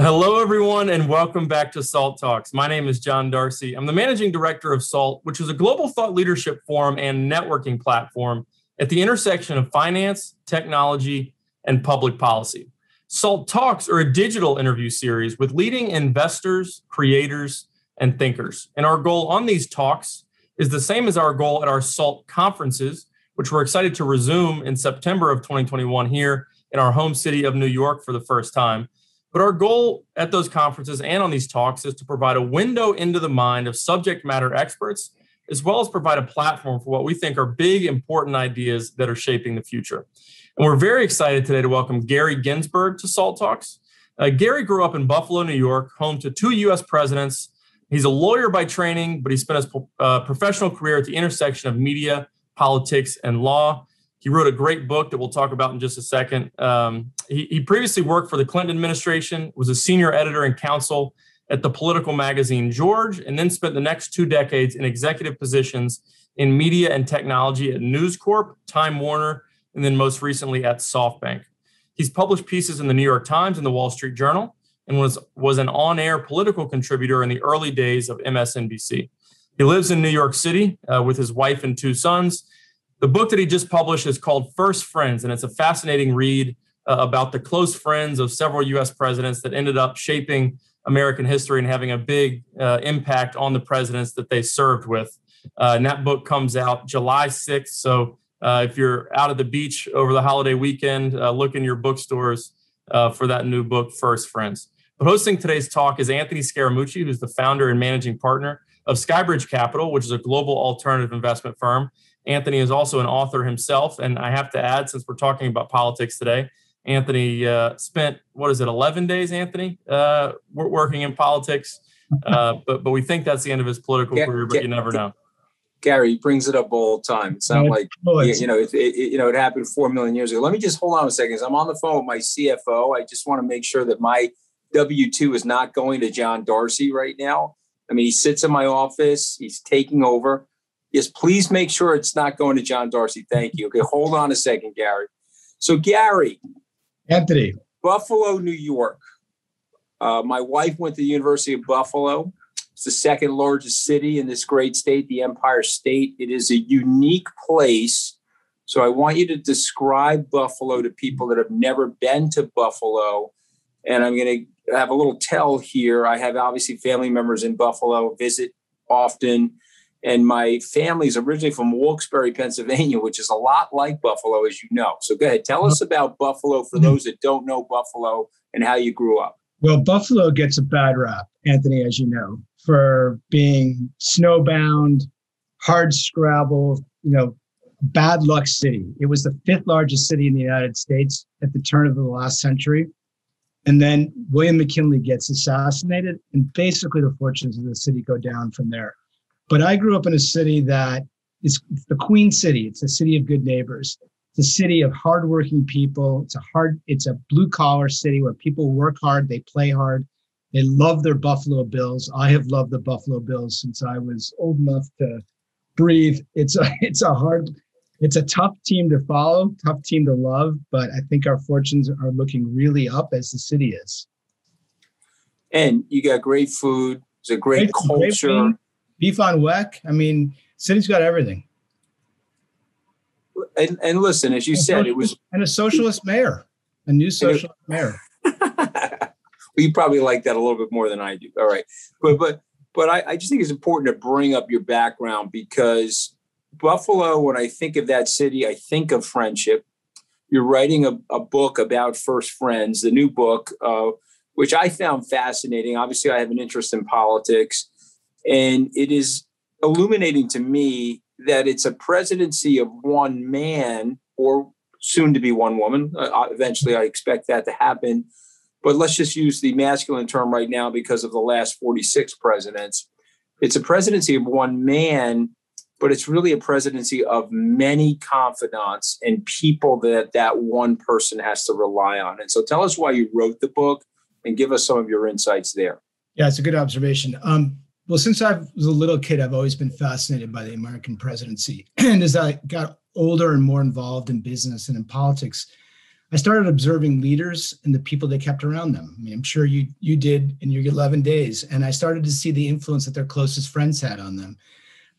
Hello, everyone, and welcome back to SALT Talks. My name is John Darcy. I'm the managing director of SALT, which is a global thought leadership forum and networking platform at the intersection of finance, technology, and public policy. SALT Talks are a digital interview series with leading investors, creators, and thinkers. And our goal on these talks is the same as our goal at our SALT conferences, which we're excited to resume in September of 2021 here in our home city of New York for the first time. But our goal at those conferences and on these talks is to provide a window into the mind of subject matter experts, as well as provide a platform for what we think are big, important ideas that are shaping the future. And we're very excited today to welcome Gary Ginsburg to SALT Talks. Uh, Gary grew up in Buffalo, New York, home to two U.S. presidents. He's a lawyer by training, but he spent his uh, professional career at the intersection of media, politics, and law. He wrote a great book that we'll talk about in just a second. Um, he, he, previously worked for the Clinton administration, was a senior editor and counsel at the political magazine George, and then spent the next two decades in executive positions in media and technology at News Corp, Time Warner, and then most recently at SoftBank. He's published pieces in the New York Times and the Wall Street Journal, and was, was an on air political contributor in the early days of MSNBC. He lives in New York City uh, with his wife and two sons the book that he just published is called First Friends, and it's a fascinating read uh, about the close friends of several U.S. presidents that ended up shaping American history and having a big uh, impact on the presidents that they served with. Uh, and that book comes out July 6th. So uh, if you're out at the beach over the holiday weekend, uh, look in your bookstores uh, for that new book, First Friends. But hosting today's talk is Anthony Scaramucci, who's the founder and managing partner of Skybridge Capital, which is a global alternative investment firm. Anthony is also an author himself. And I have to add, since we're talking about politics today, Anthony uh, spent, what is it, 11 days, Anthony, uh, working in politics. Uh, but, but we think that's the end of his political career, but you never know. Gary brings it up all the time. It's not like you know, it, it, you know, it happened four million years ago. Let me just hold on a second. I'm on the phone with my CFO. I just want to make sure that my W two is not going to John Darcy right now. I mean, he sits in my office. He's taking over. Yes, please make sure it's not going to John Darcy. Thank you. Okay, hold on a second, Gary. So, Gary, Anthony, Buffalo, New York. Uh, my wife went to the University of Buffalo. It's the second largest city in this great state, the Empire State. It is a unique place. So, I want you to describe Buffalo to people that have never been to Buffalo. And I'm going to have a little tell here. I have obviously family members in Buffalo, visit often and my family's originally from Wilkes-Barre, Pennsylvania, which is a lot like Buffalo, as you know. So go ahead, tell us uh-huh. about Buffalo for mm-hmm. those that don't know Buffalo and how you grew up. Well, Buffalo gets a bad rap, Anthony, as you know, for being snowbound, hard scrabble, you know, bad luck city. It was the fifth largest city in the United States at the turn of the last century. And then William McKinley gets assassinated, and basically the fortunes of the city go down from there. But I grew up in a city that is the Queen City. It's a city of good neighbors. It's a city of hardworking people. It's a hard, it's a blue collar city where people work hard, they play hard, they love their Buffalo Bills. I have loved the Buffalo Bills since I was old enough to breathe. It's a it's a hard, it's a tough team to follow, tough team to love, but I think our fortunes are looking really up as the city is. And you got great food. It's a great, great culture. Great beef on weck. I mean, city's got everything. And, and listen, as you and said, it was and a socialist mayor, a new socialist it, mayor. well, you probably like that a little bit more than I do. All right, but but but I, I just think it's important to bring up your background because Buffalo. When I think of that city, I think of friendship. You're writing a, a book about first friends, the new book, uh, which I found fascinating. Obviously, I have an interest in politics and it is illuminating to me that it's a presidency of one man or soon to be one woman. Uh, eventually, I expect that to happen. But let's just use the masculine term right now because of the last 46 presidents. It's a presidency of one man, but it's really a presidency of many confidants and people that that one person has to rely on. And so tell us why you wrote the book and give us some of your insights there. Yeah, it's a good observation. Um, well, since I was a little kid, I've always been fascinated by the American presidency. And as I got older and more involved in business and in politics, I started observing leaders and the people they kept around them. I mean, I'm sure you you did in your 11 days, and I started to see the influence that their closest friends had on them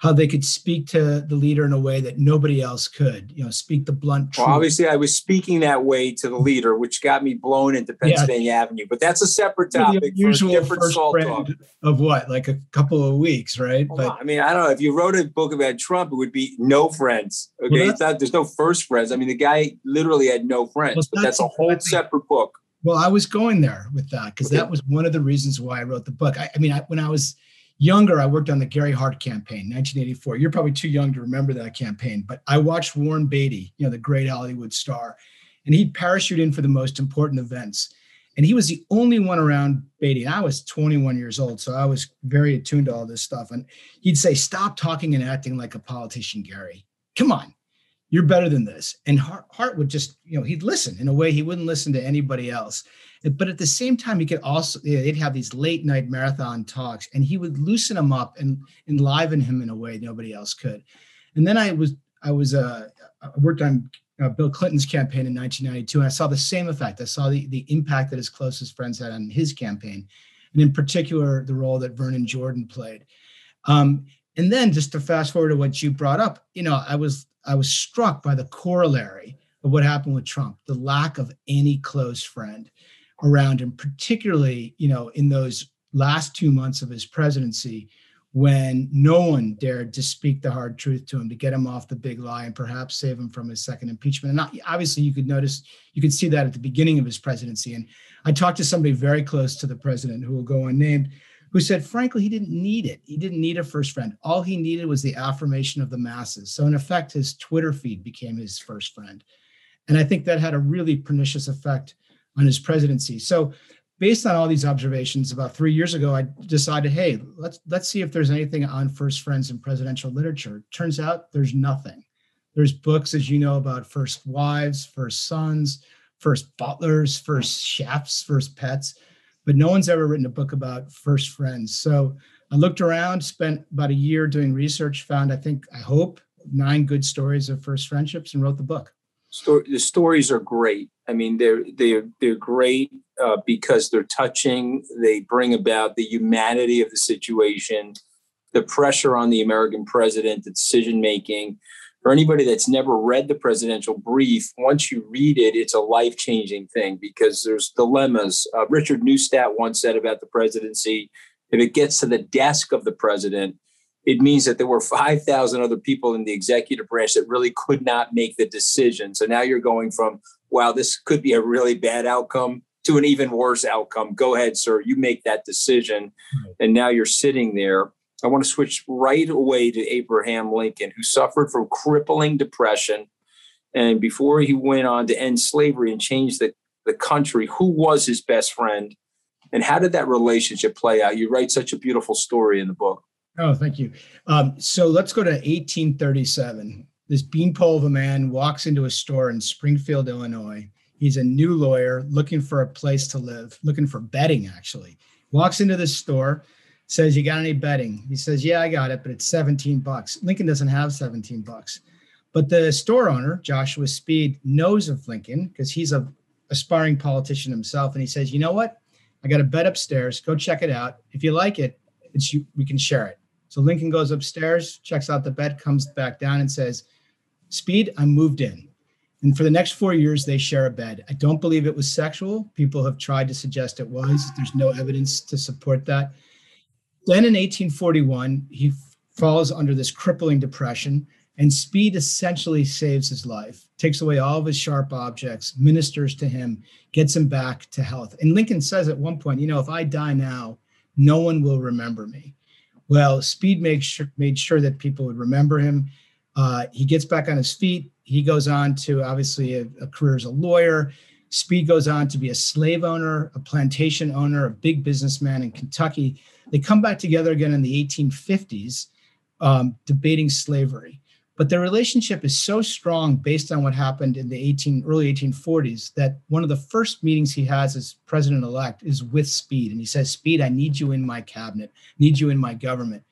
how they could speak to the leader in a way that nobody else could, you know, speak the blunt truth. Well, obviously, I was speaking that way to the leader, which got me blown into Pennsylvania yeah. Avenue. But that's a separate topic. Usual first friend of what, like a couple of weeks, right? Well, but I mean, I don't know. If you wrote a book about Trump, it would be no friends. Okay, well, not, there's no first friends. I mean, the guy literally had no friends. Well, but that's, that's a whole separate book. Well, I was going there with that because okay. that was one of the reasons why I wrote the book. I, I mean, I, when I was younger, I worked on the Gary Hart campaign, 1984. You're probably too young to remember that campaign, but I watched Warren Beatty, you know, the great Hollywood star, and he'd parachute in for the most important events. And he was the only one around Beatty. And I was 21 years old, so I was very attuned to all this stuff. And he'd say, Stop talking and acting like a politician, Gary. Come on, you're better than this. And Hart, Hart would just, you know, he'd listen in a way he wouldn't listen to anybody else. But at the same time, he could also, they'd have these late night marathon talks and he would loosen him up and enliven him in a way nobody else could. And then I was, I was, uh, I worked on uh, Bill Clinton's campaign in 1992, and I saw the same effect. I saw the, the impact that his closest friends had on his campaign, and in particular, the role that Vernon Jordan played. Um, and then just to fast forward to what you brought up, you know, I was I was struck by the corollary of what happened with Trump, the lack of any close friend around him, particularly, you know, in those last two months of his presidency when no one dared to speak the hard truth to him to get him off the big lie and perhaps save him from his second impeachment. And obviously, you could notice, you could see that at the beginning of his presidency. And I talked to somebody very close to the president who will go unnamed, who said, frankly, he didn't need it. He didn't need a first friend. All he needed was the affirmation of the masses. So, in effect, his Twitter feed became his first friend. And I think that had a really pernicious effect on his presidency. So, based on all these observations, about three years ago, I decided, hey, let's let's see if there's anything on first friends in presidential literature. Turns out there's nothing. There's books, as you know, about first wives, first sons, first butlers, first chefs, first pets, but no one's ever written a book about first friends. So I looked around, spent about a year doing research, found I think I hope nine good stories of first friendships, and wrote the book. Story, the stories are great. I mean, they're they're they're great uh, because they're touching. They bring about the humanity of the situation, the pressure on the American president, the decision making. For anybody that's never read the presidential brief, once you read it, it's a life changing thing because there's dilemmas. Uh, Richard Neustadt once said about the presidency: if it gets to the desk of the president, it means that there were 5,000 other people in the executive branch that really could not make the decision. So now you're going from, wow, this could be a really bad outcome to an even worse outcome. Go ahead, sir. You make that decision. And now you're sitting there. I want to switch right away to Abraham Lincoln, who suffered from crippling depression. And before he went on to end slavery and change the, the country, who was his best friend? And how did that relationship play out? You write such a beautiful story in the book. Oh, thank you. Um, so let's go to 1837. This beanpole of a man walks into a store in Springfield, Illinois. He's a new lawyer looking for a place to live, looking for bedding, actually. Walks into this store, says, You got any bedding? He says, Yeah, I got it, but it's 17 bucks. Lincoln doesn't have 17 bucks. But the store owner, Joshua Speed, knows of Lincoln because he's a aspiring politician himself. And he says, You know what? I got a bed upstairs. Go check it out. If you like it, it's you, we can share it. So Lincoln goes upstairs, checks out the bed, comes back down and says, Speed, I'm moved in. And for the next four years, they share a bed. I don't believe it was sexual. People have tried to suggest it was. There's no evidence to support that. Then in 1841, he falls under this crippling depression, and Speed essentially saves his life, takes away all of his sharp objects, ministers to him, gets him back to health. And Lincoln says at one point, you know, if I die now, no one will remember me. Well, Speed made sure, made sure that people would remember him. Uh, he gets back on his feet. He goes on to obviously a, a career as a lawyer. Speed goes on to be a slave owner, a plantation owner, a big businessman in Kentucky. They come back together again in the 1850s, um, debating slavery. But their relationship is so strong based on what happened in the 18 early 1840s that one of the first meetings he has as president elect is with Speed. And he says, Speed, I need you in my cabinet, need you in my government.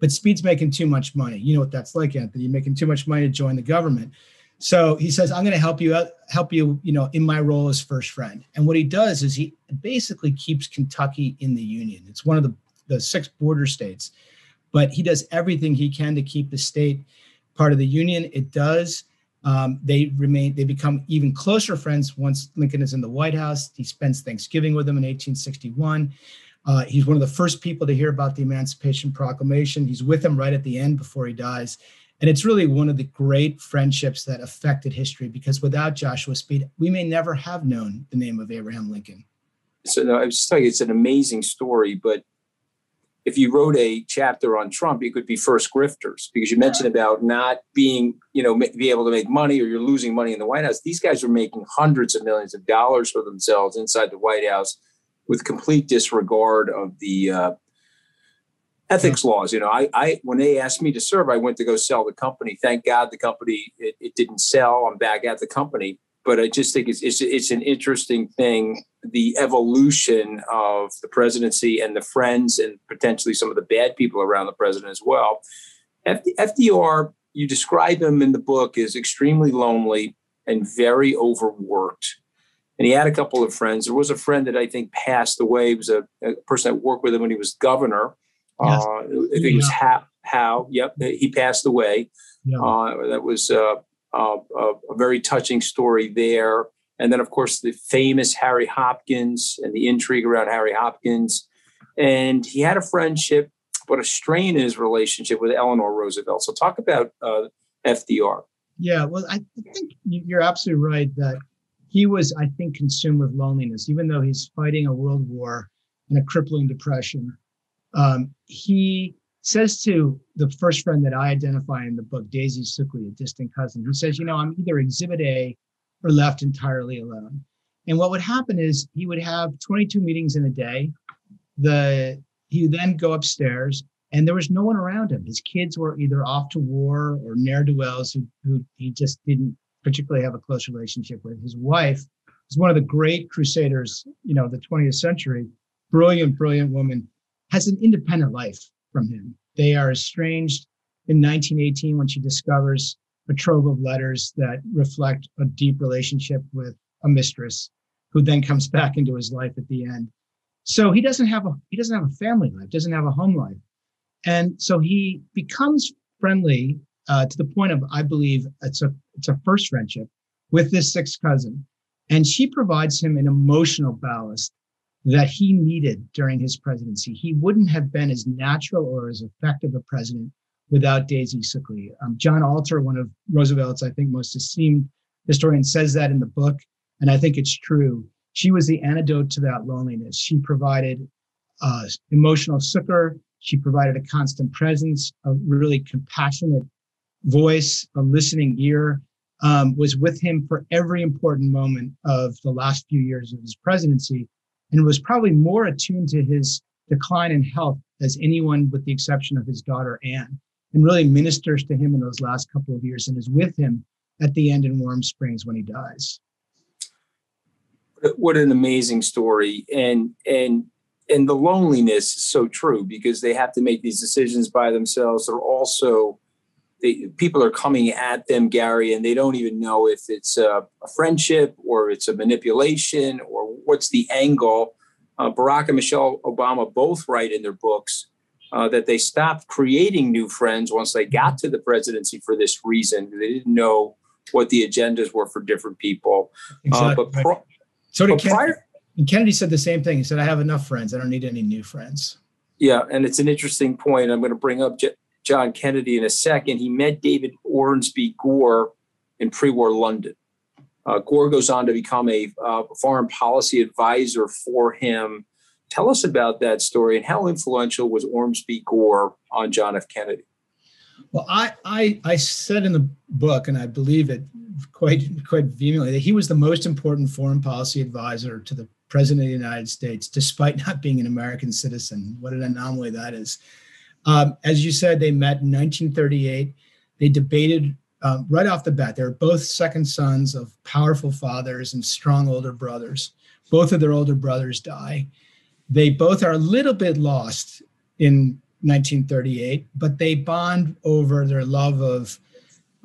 But Speed's making too much money. You know what that's like, Anthony. You're making too much money to join the government. So he says, I'm going to help you out, help you, you know, in my role as first friend. And what he does is he basically keeps Kentucky in the Union. It's one of the, the six border states, but he does everything he can to keep the state part of the Union. It does. Um, they remain, they become even closer friends once Lincoln is in the White House. He spends Thanksgiving with them in 1861. Uh, he's one of the first people to hear about the Emancipation Proclamation. He's with him right at the end before he dies. And it's really one of the great friendships that affected history because without Joshua Speed, we may never have known the name of Abraham Lincoln. So no, I was just telling you, it's an amazing story. But if you wrote a chapter on Trump, it could be first grifters because you mentioned about not being, you know, be able to make money or you're losing money in the White House. These guys are making hundreds of millions of dollars for themselves inside the White House with complete disregard of the uh, ethics laws. You know, I, I when they asked me to serve, I went to go sell the company. Thank God the company it, it didn't sell. I'm back at the company, but I just think it's, it's it's an interesting thing the evolution of the presidency and the friends and potentially some of the bad people around the president as well. FDR, you describe him in the book as extremely lonely and very overworked. And he had a couple of friends. There was a friend that I think passed away. He was a, a person that worked with him when he was governor Yes. Uh, I think it was. Howe. Yep, he passed away. Yeah. Uh, that was uh, uh, a very touching story there. And then, of course, the famous Harry Hopkins and the intrigue around Harry Hopkins. And he had a friendship, but a strain in his relationship with Eleanor Roosevelt. So, talk about uh, FDR. Yeah, well, I think you're absolutely right that he was, I think, consumed with loneliness, even though he's fighting a world war and a crippling depression um, he says to the first friend that I identify in the book, Daisy Suckley, a distant cousin, who says, You know, I'm either exhibit A or left entirely alone. And what would happen is he would have 22 meetings in a day. The he would then go upstairs and there was no one around him. His kids were either off to war or ne'er do wells who, who he just didn't particularly have a close relationship with. His wife was one of the great crusaders, you know, the 20th century, brilliant, brilliant woman has an independent life from him. They are estranged in 1918 when she discovers a trove of letters that reflect a deep relationship with a mistress who then comes back into his life at the end. So he doesn't have a he doesn't have a family life, doesn't have a home life. And so he becomes friendly uh, to the point of I believe it's a it's a first friendship with this sixth cousin. And she provides him an emotional ballast that he needed during his presidency. He wouldn't have been as natural or as effective a president without Daisy Suckley. Um, John Alter, one of Roosevelt's, I think, most esteemed historians, says that in the book, and I think it's true. She was the antidote to that loneliness. She provided uh, emotional succor. She provided a constant presence, a really compassionate voice, a listening ear. Um, was with him for every important moment of the last few years of his presidency and was probably more attuned to his decline in health as anyone with the exception of his daughter Anne, and really ministers to him in those last couple of years and is with him at the end in Warm Springs when he dies. What an amazing story. And and and the loneliness is so true because they have to make these decisions by themselves. They're also they, people are coming at them, Gary, and they don't even know if it's a, a friendship or it's a manipulation or what's the angle. Uh, Barack and Michelle Obama both write in their books uh, that they stopped creating new friends once they got to the presidency for this reason. They didn't know what the agendas were for different people. Uh, exactly. but pro- so did Kennedy. Prior- and Kennedy said the same thing. He said, "I have enough friends. I don't need any new friends." Yeah, and it's an interesting point. I'm going to bring up John Kennedy in a second. He met David Ormsby Gore in pre war London. Uh, Gore goes on to become a uh, foreign policy advisor for him. Tell us about that story and how influential was Ormsby Gore on John F. Kennedy? Well, I, I, I said in the book, and I believe it quite quite vehemently, that he was the most important foreign policy advisor to the president of the United States, despite not being an American citizen. What an anomaly that is! Um, as you said, they met in 1938. They debated um, right off the bat. They're both second sons of powerful fathers and strong older brothers. Both of their older brothers die. They both are a little bit lost in 1938, but they bond over their love of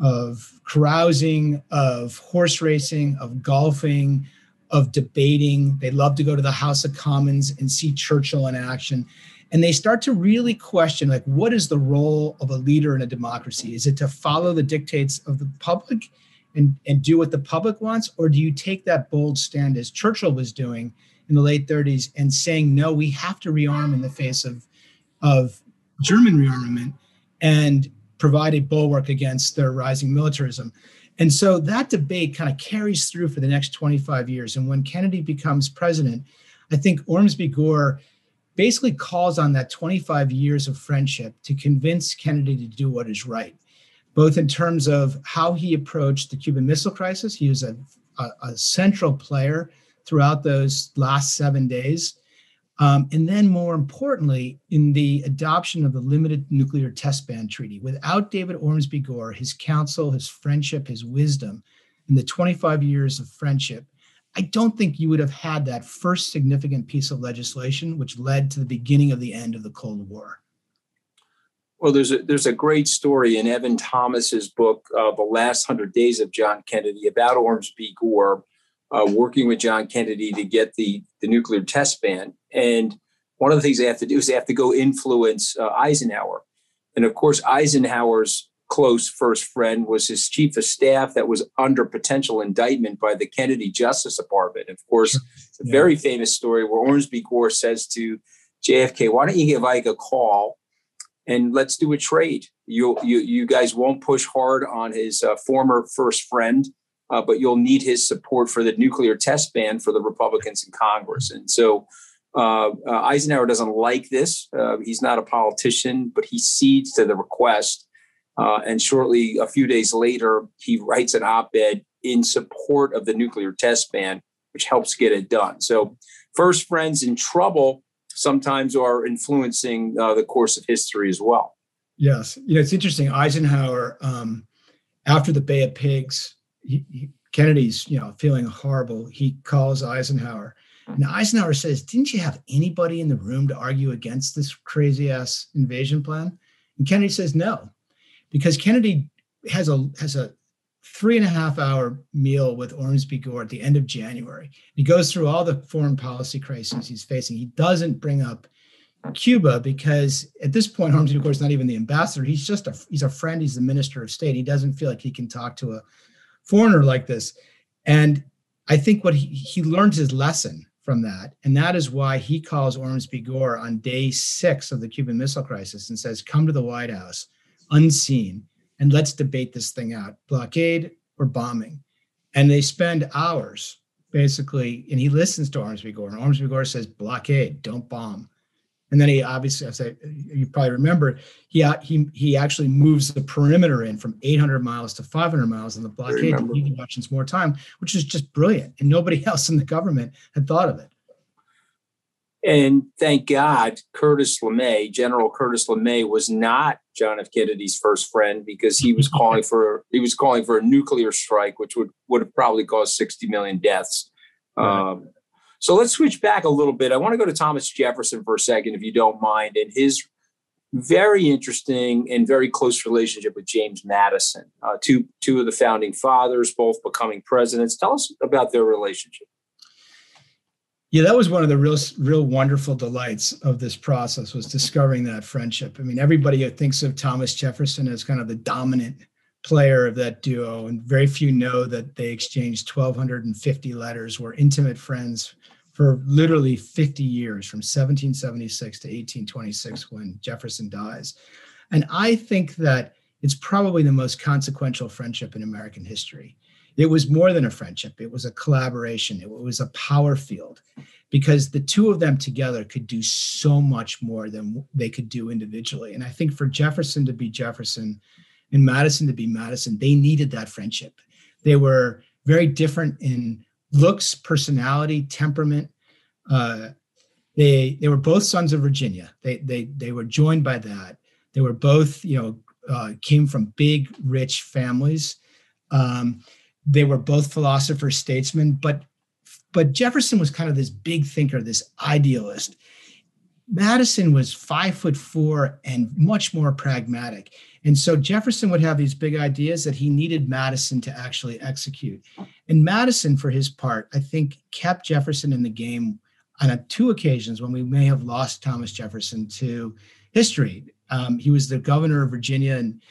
of carousing, of horse racing, of golfing, of debating. They love to go to the House of Commons and see Churchill in action. And they start to really question like, what is the role of a leader in a democracy? Is it to follow the dictates of the public and, and do what the public wants? Or do you take that bold stand as Churchill was doing in the late 30s and saying, no, we have to rearm in the face of, of German rearmament and provide a bulwark against their rising militarism. And so that debate kind of carries through for the next 25 years. And when Kennedy becomes president, I think Ormsby Gore basically calls on that 25 years of friendship to convince Kennedy to do what is right, both in terms of how he approached the Cuban Missile Crisis. He was a, a, a central player throughout those last seven days. Um, and then, more importantly, in the adoption of the Limited Nuclear Test Ban Treaty, without David Ormsby Gore, his counsel, his friendship, his wisdom, in the 25 years of friendship, I don't think you would have had that first significant piece of legislation, which led to the beginning of the end of the Cold War. Well, there's a there's a great story in Evan Thomas's book, uh, "The Last Hundred Days of John Kennedy," about Ormsby Gore uh, working with John Kennedy to get the the nuclear test ban. And one of the things they have to do is they have to go influence uh, Eisenhower. And of course, Eisenhower's close first friend was his chief of staff that was under potential indictment by the Kennedy Justice Department. Of course, a very famous story where Ormsby Gore says to JFK, "Why don't you give Ike a call and let's do a trade? You you you guys won't push hard on his uh, former first friend." Uh, but you'll need his support for the nuclear test ban for the Republicans in Congress. And so uh, uh, Eisenhower doesn't like this. Uh, he's not a politician, but he cedes to the request. Uh, and shortly, a few days later, he writes an op ed in support of the nuclear test ban, which helps get it done. So, first friends in trouble sometimes are influencing uh, the course of history as well. Yes. You know, it's interesting. Eisenhower, um, after the Bay of Pigs, he, he, Kennedy's, you know, feeling horrible. He calls Eisenhower. And Eisenhower says, Didn't you have anybody in the room to argue against this crazy ass invasion plan? And Kennedy says, No because Kennedy has a has a three and a half hour meal with Ormsby Gore at the end of January. He goes through all the foreign policy crises he's facing. He doesn't bring up Cuba because at this point, Ormsby Gore is not even the ambassador. He's just a he's a friend. He's the minister of state. He doesn't feel like he can talk to a foreigner like this. And I think what he, he learned his lesson from that. And that is why he calls Ormsby Gore on day six of the Cuban Missile Crisis and says, Come to the White House unseen and let's debate this thing out. Blockade or bombing. And they spend hours basically and he listens to ormsby gore and ormsby gore says blockade don't bomb. And then he obviously as I, you probably remember he he he actually moves the perimeter in from 800 miles to 500 miles and the blockade to give the Russians more time which is just brilliant and nobody else in the government had thought of it and thank God, Curtis LeMay, General Curtis LeMay, was not John F. Kennedy's first friend because he was calling for he was calling for a nuclear strike, which would would have probably caused 60 million deaths. Right. Um, so let's switch back a little bit. I want to go to Thomas Jefferson for a second, if you don't mind, and his very interesting and very close relationship with James Madison, uh, two two of the founding fathers, both becoming presidents. Tell us about their relationship. Yeah, that was one of the real, real wonderful delights of this process was discovering that friendship. I mean, everybody uh, thinks of Thomas Jefferson as kind of the dominant player of that duo, and very few know that they exchanged 1,250 letters, were intimate friends for literally 50 years, from 1776 to 1826, when Jefferson dies. And I think that it's probably the most consequential friendship in American history it was more than a friendship. It was a collaboration. It was a power field because the two of them together could do so much more than they could do individually. And i think for jefferson to be jefferson and madison to be madison they needed that friendship. They were very different in looks personality temperament. Uh, they they were both sons of virginia. They they they were joined by that. They were both you know uh, came from big rich families. Um, they were both philosophers, statesmen, but but Jefferson was kind of this big thinker, this idealist. Madison was five foot four and much more pragmatic. And so Jefferson would have these big ideas that he needed Madison to actually execute. And Madison, for his part, I think kept Jefferson in the game on a, two occasions when we may have lost Thomas Jefferson to history. Um, he was the governor of Virginia in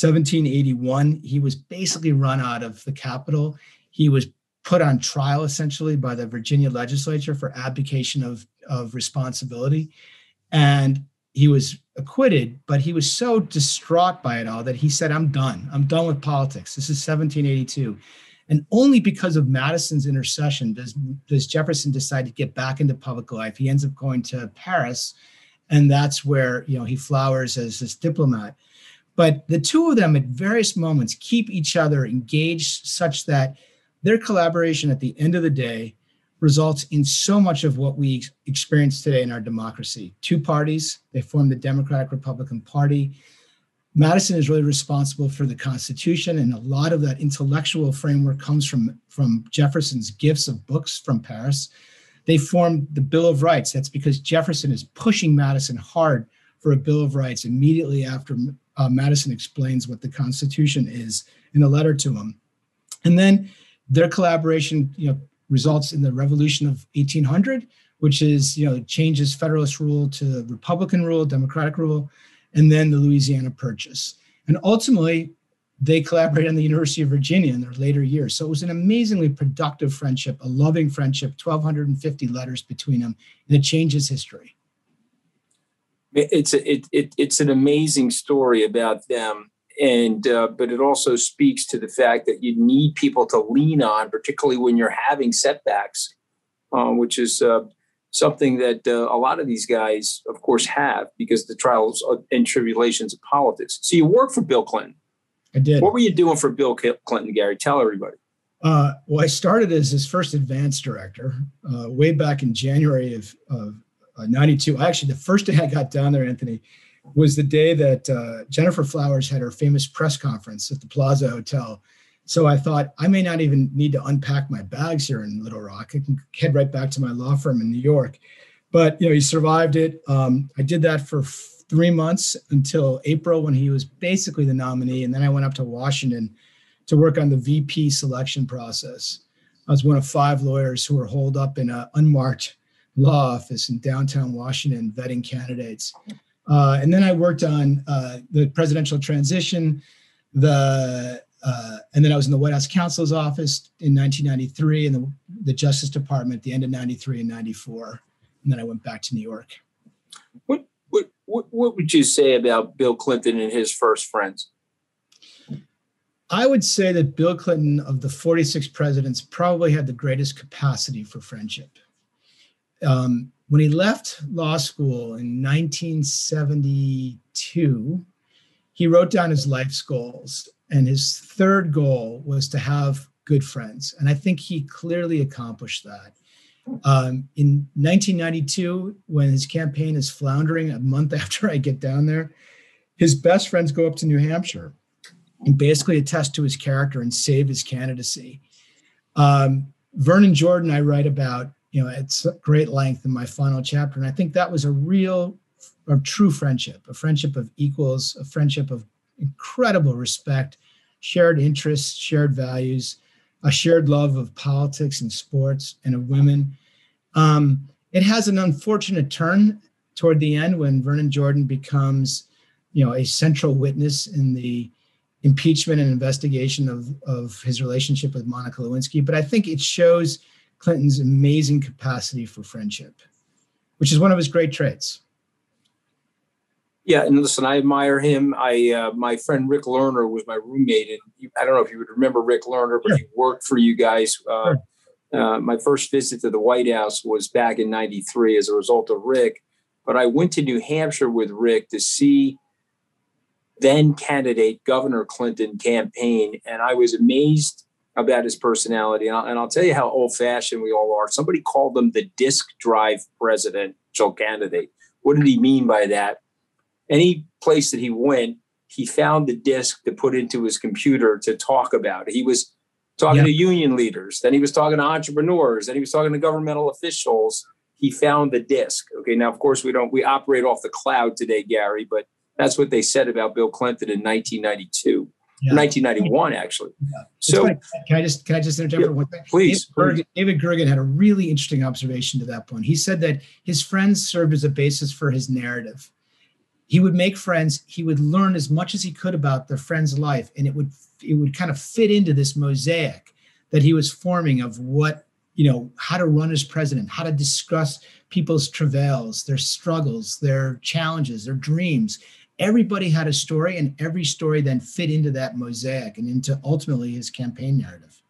1781. He was basically run out of the capital. He was put on trial essentially by the Virginia legislature for abdication of, of responsibility. And he was acquitted, but he was so distraught by it all that he said, I'm done. I'm done with politics. This is 1782. And only because of Madison's intercession does, does Jefferson decide to get back into public life. He ends up going to Paris, and that's where you know he flowers as this diplomat. But the two of them at various moments keep each other engaged such that their collaboration at the end of the day results in so much of what we experience today in our democracy. Two parties, they form the Democratic Republican Party. Madison is really responsible for the Constitution, and a lot of that intellectual framework comes from, from Jefferson's gifts of books from Paris. They formed the Bill of Rights. That's because Jefferson is pushing Madison hard for a Bill of Rights immediately after uh, Madison explains what the Constitution is in a letter to him. And then their collaboration, you know, results in the Revolution of 1800, which is, you know, changes Federalist rule to Republican rule, Democratic rule and then the Louisiana Purchase. And ultimately, they collaborated on the University of Virginia in their later years. So it was an amazingly productive friendship, a loving friendship, 1,250 letters between them, and it changes history. It's a, it, it, it's an amazing story about them, and uh, but it also speaks to the fact that you need people to lean on, particularly when you're having setbacks, uh, which is uh, something that uh, a lot of these guys, of course, have because the trials and tribulations of politics. So you worked for Bill Clinton. I did. What were you doing for Bill Clinton, Gary? Tell everybody. Uh, well, I started as his first advance director uh, way back in January of, of 92. Actually, the first day I got down there, Anthony, was the day that uh, Gennifer Flowers had her famous press conference at the Plaza Hotel so I thought I may not even need to unpack my bags here in Little Rock. I can head right back to my law firm in New York. But you know, he survived it. Um, I did that for f- three months until April when he was basically the nominee, and then I went up to Washington to work on the VP selection process. I was one of five lawyers who were holed up in an unmarked law office in downtown Washington vetting candidates. Uh, and then I worked on uh, the presidential transition, the uh, and then I was in the White House counsel's office in 1993 and the, the Justice Department at the end of 93 and 94. And then I went back to New York. What, what, what, what would you say about Bill Clinton and his first friends? I would say that Bill Clinton, of the 46 presidents, probably had the greatest capacity for friendship. Um, when he left law school in 1972, he wrote down his life's goals. And his third goal was to have good friends. And I think he clearly accomplished that. Um, in 1992, when his campaign is floundering a month after I get down there, his best friends go up to New Hampshire and basically attest to his character and save his candidacy. Um, Vernon Jordan, I write about, you know, at great length in my final chapter. And I think that was a real, a true friendship, a friendship of equals, a friendship of incredible respect, shared interests, shared values, a shared love of politics and sports and of women. Um, it has an unfortunate turn toward the end when Vernon Jordan becomes, you know, a central witness in the impeachment and investigation of, of his relationship with Monica Lewinsky. But I think it shows Clinton's amazing capacity for friendship, which is one of his great traits. Yeah, and listen, I admire him. I uh, my friend Rick Lerner was my roommate, and I don't know if you would remember Rick Lerner, but sure. he worked for you guys. Uh, sure. uh, my first visit to the White House was back in '93 as a result of Rick. But I went to New Hampshire with Rick to see then candidate Governor Clinton campaign, and I was amazed about his personality. And I'll, and I'll tell you how old fashioned we all are. Somebody called him the disk drive presidential candidate. What did he mean by that? any place that he went, he found the disk to put into his computer to talk about. He was talking yep. to union leaders, then he was talking to entrepreneurs, then he was talking to governmental officials. he found the disc. Okay, now of course we don't we operate off the cloud today, Gary, but that's what they said about Bill Clinton in 1992. Yeah. 1991, actually. Yeah. So, can I just can I just interject yeah, for one thing? Please David, Gergen, David Gergen had a really interesting observation to that point. He said that his friends served as a basis for his narrative. He would make friends. He would learn as much as he could about their friend's life, and it would it would kind of fit into this mosaic that he was forming of what you know how to run as president, how to discuss people's travails, their struggles, their challenges, their dreams, everybody had a story and every story then fit into that mosaic and into ultimately his campaign narrative.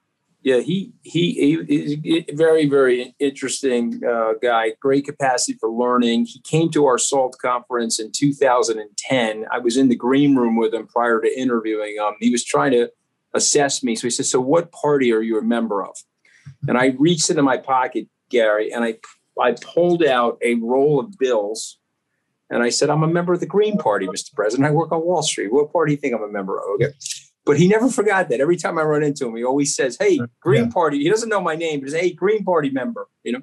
Yeah he he, he is very very interesting uh, guy great capacity for learning. He came to our salt conference in 2010 i was in the green room with him prior to interviewing him. He was trying to assess me. So he said so what party are you a member of? And i reached into my pocket gary and i i pulled out a roll of bills and I said, I'm a member of the Green Party, Mr. President. I work on Wall Street. What party do you think I'm a member of? Okay. But he never forgot that. Every time I run into him, he always says, Hey, Green yeah. Party. He doesn't know my name, but he's Hey, Green Party member, you know?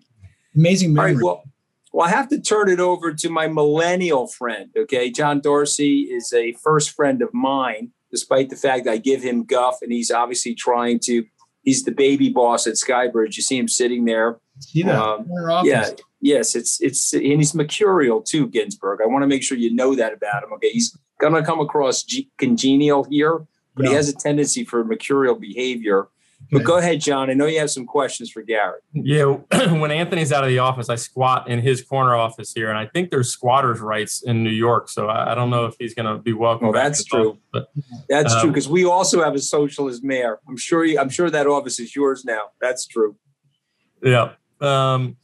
Amazing memory. All right, well, well, I have to turn it over to my millennial friend. Okay. John Darcy is a first friend of mine, despite the fact that I give him guff and he's obviously trying to, he's the baby boss at Skybridge. You see him sitting there. See that? Um, yeah yes, it's it's and he's mercurial too, Ginsburg. I want to make sure you know that about him. Okay, he's gonna come across g- congenial here, but yeah. he has a tendency for mercurial behavior. But go ahead, John. I know you have some questions for Gary. Yeah, when Anthony's out of the office, I squat in his corner office here, and I think there's squatters' rights in New York. So I, I don't know if he's going to be welcome. Well, that's true. but that's um, true because we also have a socialist mayor. I'm sure. You, I'm sure that office is yours now. That's true. Yeah. Um,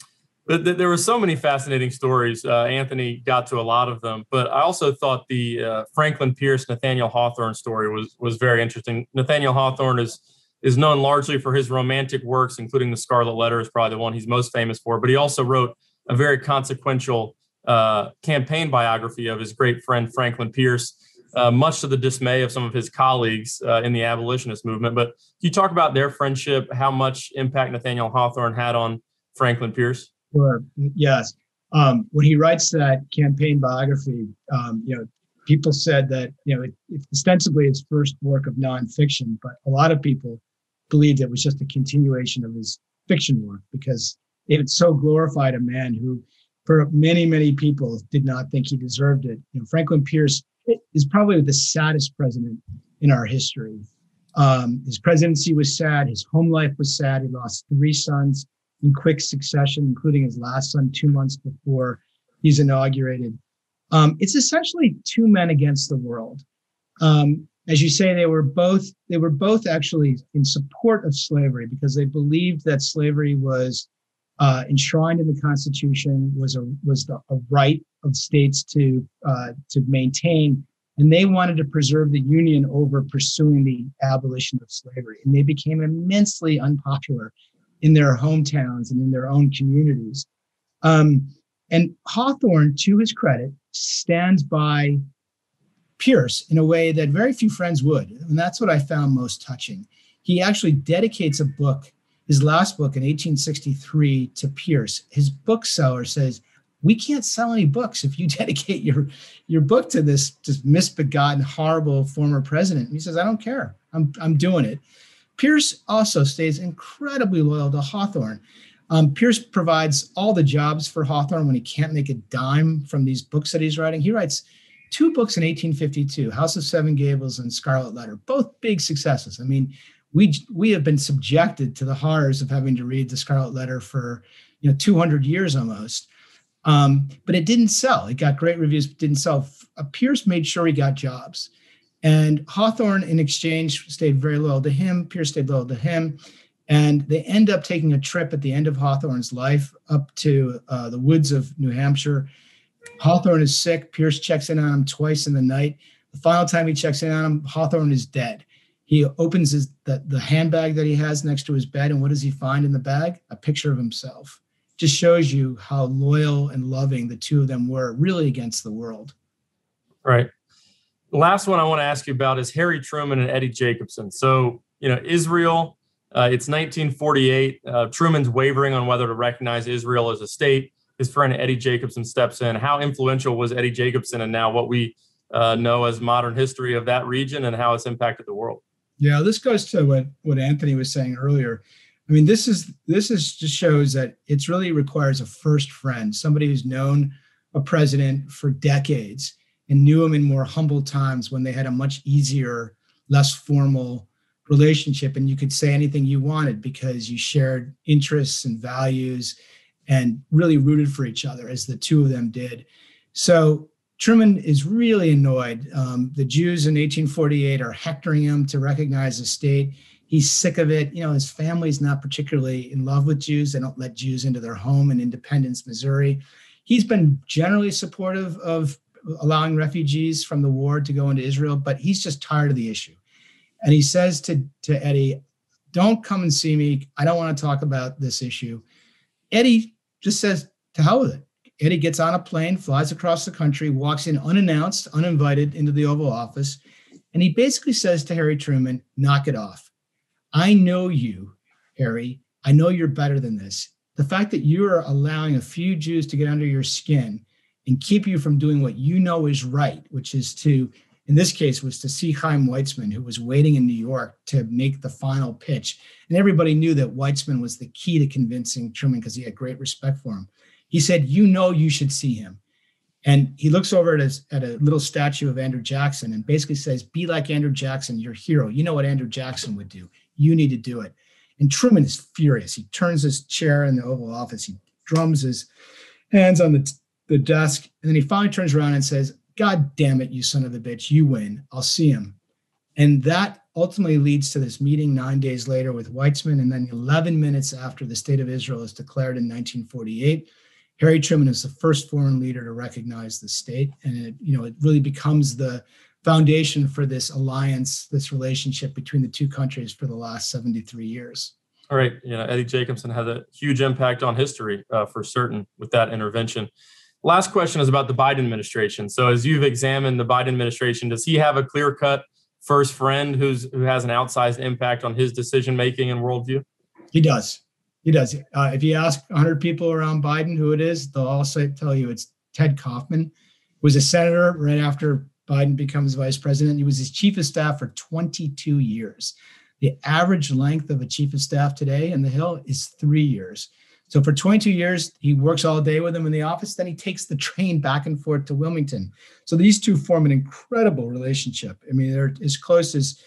there were so many fascinating stories. Uh, Anthony got to a lot of them, but I also thought the uh, Franklin Pierce Nathaniel Hawthorne story was was very interesting. Nathaniel Hawthorne is is known largely for his romantic works, including The Scarlet Letter is probably the one he's most famous for. But he also wrote a very consequential uh, campaign biography of his great friend Franklin Pierce, uh, much to the dismay of some of his colleagues uh, in the abolitionist movement. But can you talk about their friendship, how much impact Nathaniel Hawthorne had on Franklin Pierce? Sure. Yes. Um, when he writes that campaign biography, um, you know, people said that you know it, it's ostensibly his first work of nonfiction, but a lot of people believed it was just a continuation of his fiction work because it so glorified a man who, for many many people, did not think he deserved it. You know, Franklin Pierce is probably the saddest president in our history. Um, his presidency was sad. His home life was sad. He lost three sons in quick succession, including his last son two months before he's inaugurated. Um, it's essentially two men against the world. Um, as you say, they were both they were both actually in support of slavery because they believed that slavery was uh, enshrined in the Constitution, was a was the, a right of states to uh, to maintain, and they wanted to preserve the Union over pursuing the abolition of slavery. And they became immensely unpopular in their hometowns and in their own communities. Um, and Hawthorne, to his credit, stands by Pierce in a way that very few friends would. And that's what I found most touching. He actually dedicates a book, his last book in 1863, to Pierce. His bookseller says, we can't sell any books if you dedicate your your book to this just misbegotten horrible former president and he says i don't care i'm i'm doing it Pierce also stays incredibly loyal to Hawthorne. Um, Pierce provides all the jobs for Hawthorne when he can't make a dime from these books that he's writing. He writes two books in 1852, House of Seven Gables and Scarlet Letter, both big successes. I mean, we we have been subjected to the horrors of having to read the Scarlet Letter for you know 200 years almost. Um, but it didn't sell. It got great reviews, but didn't sell. Uh, Pierce made sure he got jobs. And Hawthorne, in exchange, stayed very loyal to him. Pierce stayed loyal to him. And they end up taking a trip at the end of Hawthorne's life up to uh, the woods of New Hampshire. Hawthorne is sick. Pierce checks in on him twice in the night. The final time he checks in on him, Hawthorne is dead. He opens his the, the handbag that he has next to his bed, and what does he find in the bag? A picture of himself. Just shows you how loyal and loving the two of them were, really against the world. Right. Last one I want to ask you about is Harry Truman and Eddie Jacobson. So, you know, Israel, uh, it's 1948. Uh, Truman's wavering on whether to recognize Israel as a state. his friend Eddie Jacobson steps in. How influential was Eddie Jacobson, and now what we uh, know as modern history of that region and how it's impacted the world? Yeah, this goes to what what Anthony was saying earlier. I mean, this is this is just shows that it's really requires a first friend, somebody who's known a president for decades and knew him in more humble times when they had a much easier, less formal relationship, and you could say anything you wanted because you shared interests and values, and really rooted for each other as the two of them did. So Truman is really annoyed. Um, the Jews in 1848 are hectoring him to recognize the state he's sick of it. You know, his family's not particularly in love with Jews. They don't let Jews into their home in Independence, Missouri. He's been generally supportive of allowing refugees from the war to go into Israel, but he's just tired of the issue. And he says to, to Eddie, Don't come and see me. I don't want to talk about this issue. Eddie just says, To hell with it. Eddie gets on a plane, flies across the country, walks in unannounced, uninvited into the Oval Office, and he basically says to Harry Truman, Knock it off I know you, Harry. I know you're better than this. The fact that you are allowing a few Jews to get under your skin and keep you from doing what you know is right, which is to, in this case, was to see Chaim Weizmann, who was waiting in New York to make the final pitch. And everybody knew that Weizmann was the key to convincing Truman because he had great respect for him. He said, You know, you should see him. And he looks over at, his, at a little statue of Andrew Jackson and basically says, Be like Andrew Jackson, your hero. You know what Andrew Jackson would do. You need to do it. And Truman is furious. He turns his chair in the Oval Office. He drums his hands on the, the desk. And then he finally turns around and says, God damn it, you son of a bitch, you win. I'll see him. And that ultimately leads to this meeting nine days later with Weizmann. And then 11 minutes after the state of Israel is declared in 1948, Harry Truman is the first foreign leader to recognize the state. And it, you know, it really becomes the foundation for this alliance, this relationship between the two countries for the last 73 years. All right. You know, Eddie Jacobson had a huge impact on history uh, for certain with that intervention. Last question is about the Biden administration. So, as you've examined the Biden administration, does he have a clear cut first friend who's who has an outsized impact on his decision making and worldview? He does. He does. Uh, if you ask 100 people around Biden who it is, they'll all say, tell you it's Ted Kaufman, was a senator right after Biden becomes vice president. He was his chief of staff for 22 years. The average length of a chief of staff today in the Hill is three years. So for 22 years, he works all day with him in the office. Then he takes the train back and forth to Wilmington. So these two form an incredible relationship. I mean, they're as close as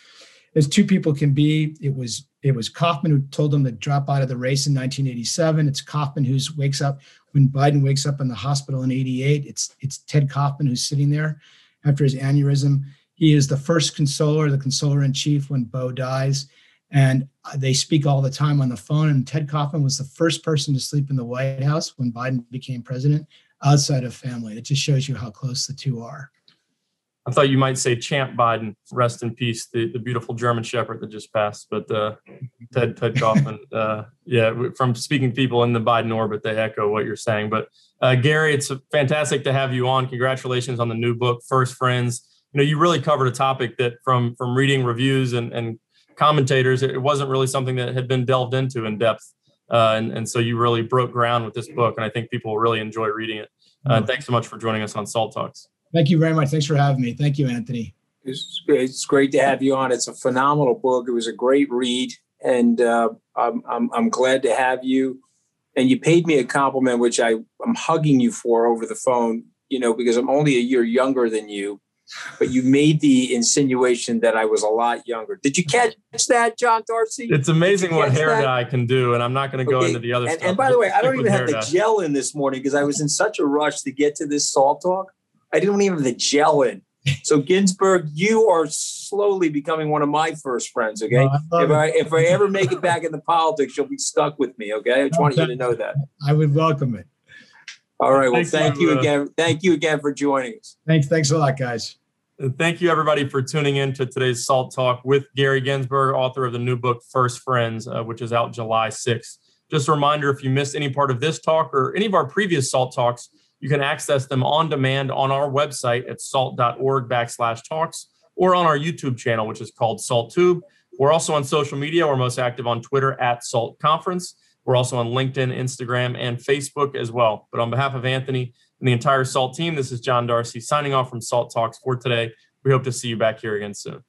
as two people can be. It was it was Kaufman who told him to drop out of the race in 1987. It's Kaufman who wakes up when Biden wakes up in the hospital in 88. It's it's Ted Kaufman who's sitting there after his aneurysm. He is the first consoler, the consoler in chief when Bo dies. And they speak all the time on the phone. And Ted Kaufman was the first person to sleep in the White House when Biden became president outside of family. It just shows you how close the two are. I thought you might say Champ Biden, rest in peace, the, the beautiful German Shepherd that just passed. But uh, Ted Ted Kaufman, uh, yeah, from speaking people in the Biden orbit, they echo what you're saying. But uh, Gary, it's fantastic to have you on. Congratulations on the new book, First Friends. You know, you really covered a topic that from from reading reviews and, and commentators, it wasn't really something that had been delved into in depth. Uh, and, and so you really broke ground with this book, and I think people will really enjoy reading it. Uh, mm-hmm. Thanks so much for joining us on Salt Talks. Thank you very much. Thanks for having me. Thank you, Anthony. It's, it's great to have you on. It's a phenomenal book. It was a great read, and uh, I'm, I'm, I'm glad to have you. And you paid me a compliment, which I, I'm hugging you for over the phone, you know, because I'm only a year younger than you. But you made the insinuation that I was a lot younger. Did you catch that, John Darcy? It's amazing what hair that? dye can do, and I'm not going to go okay. into the other and, stuff. And by the way, I don't even have the dye. gel in this morning because I was in such a rush to get to this salt talk I didn't even have the gel in. So Ginsberg, you are slowly becoming one of my first friends. Okay, no, if I if I ever make it back into politics, you'll be stuck with me. Okay, I just want you to know that. I would welcome it. All right. Well, thanks thank you uh, again. Thank you again for joining us. Thanks. Thanks a lot, guys. Thank you, everybody, for tuning in to today's Salt Talk with Gary Ginsberg, author of the new book First Friends, uh, which is out July 6th. Just a reminder if you missed any part of this talk or any of our previous Salt Talks, you can access them on demand on our website at salt.org backslash talks or on our YouTube channel, which is called Salt Tube. We're also on social media. We're most active on Twitter at Salt Conference. We're also on LinkedIn, Instagram, and Facebook as well. But on behalf of Anthony and the entire SALT team, this is John Darcy signing off from SALT Talks for today. We hope to see you back here again soon.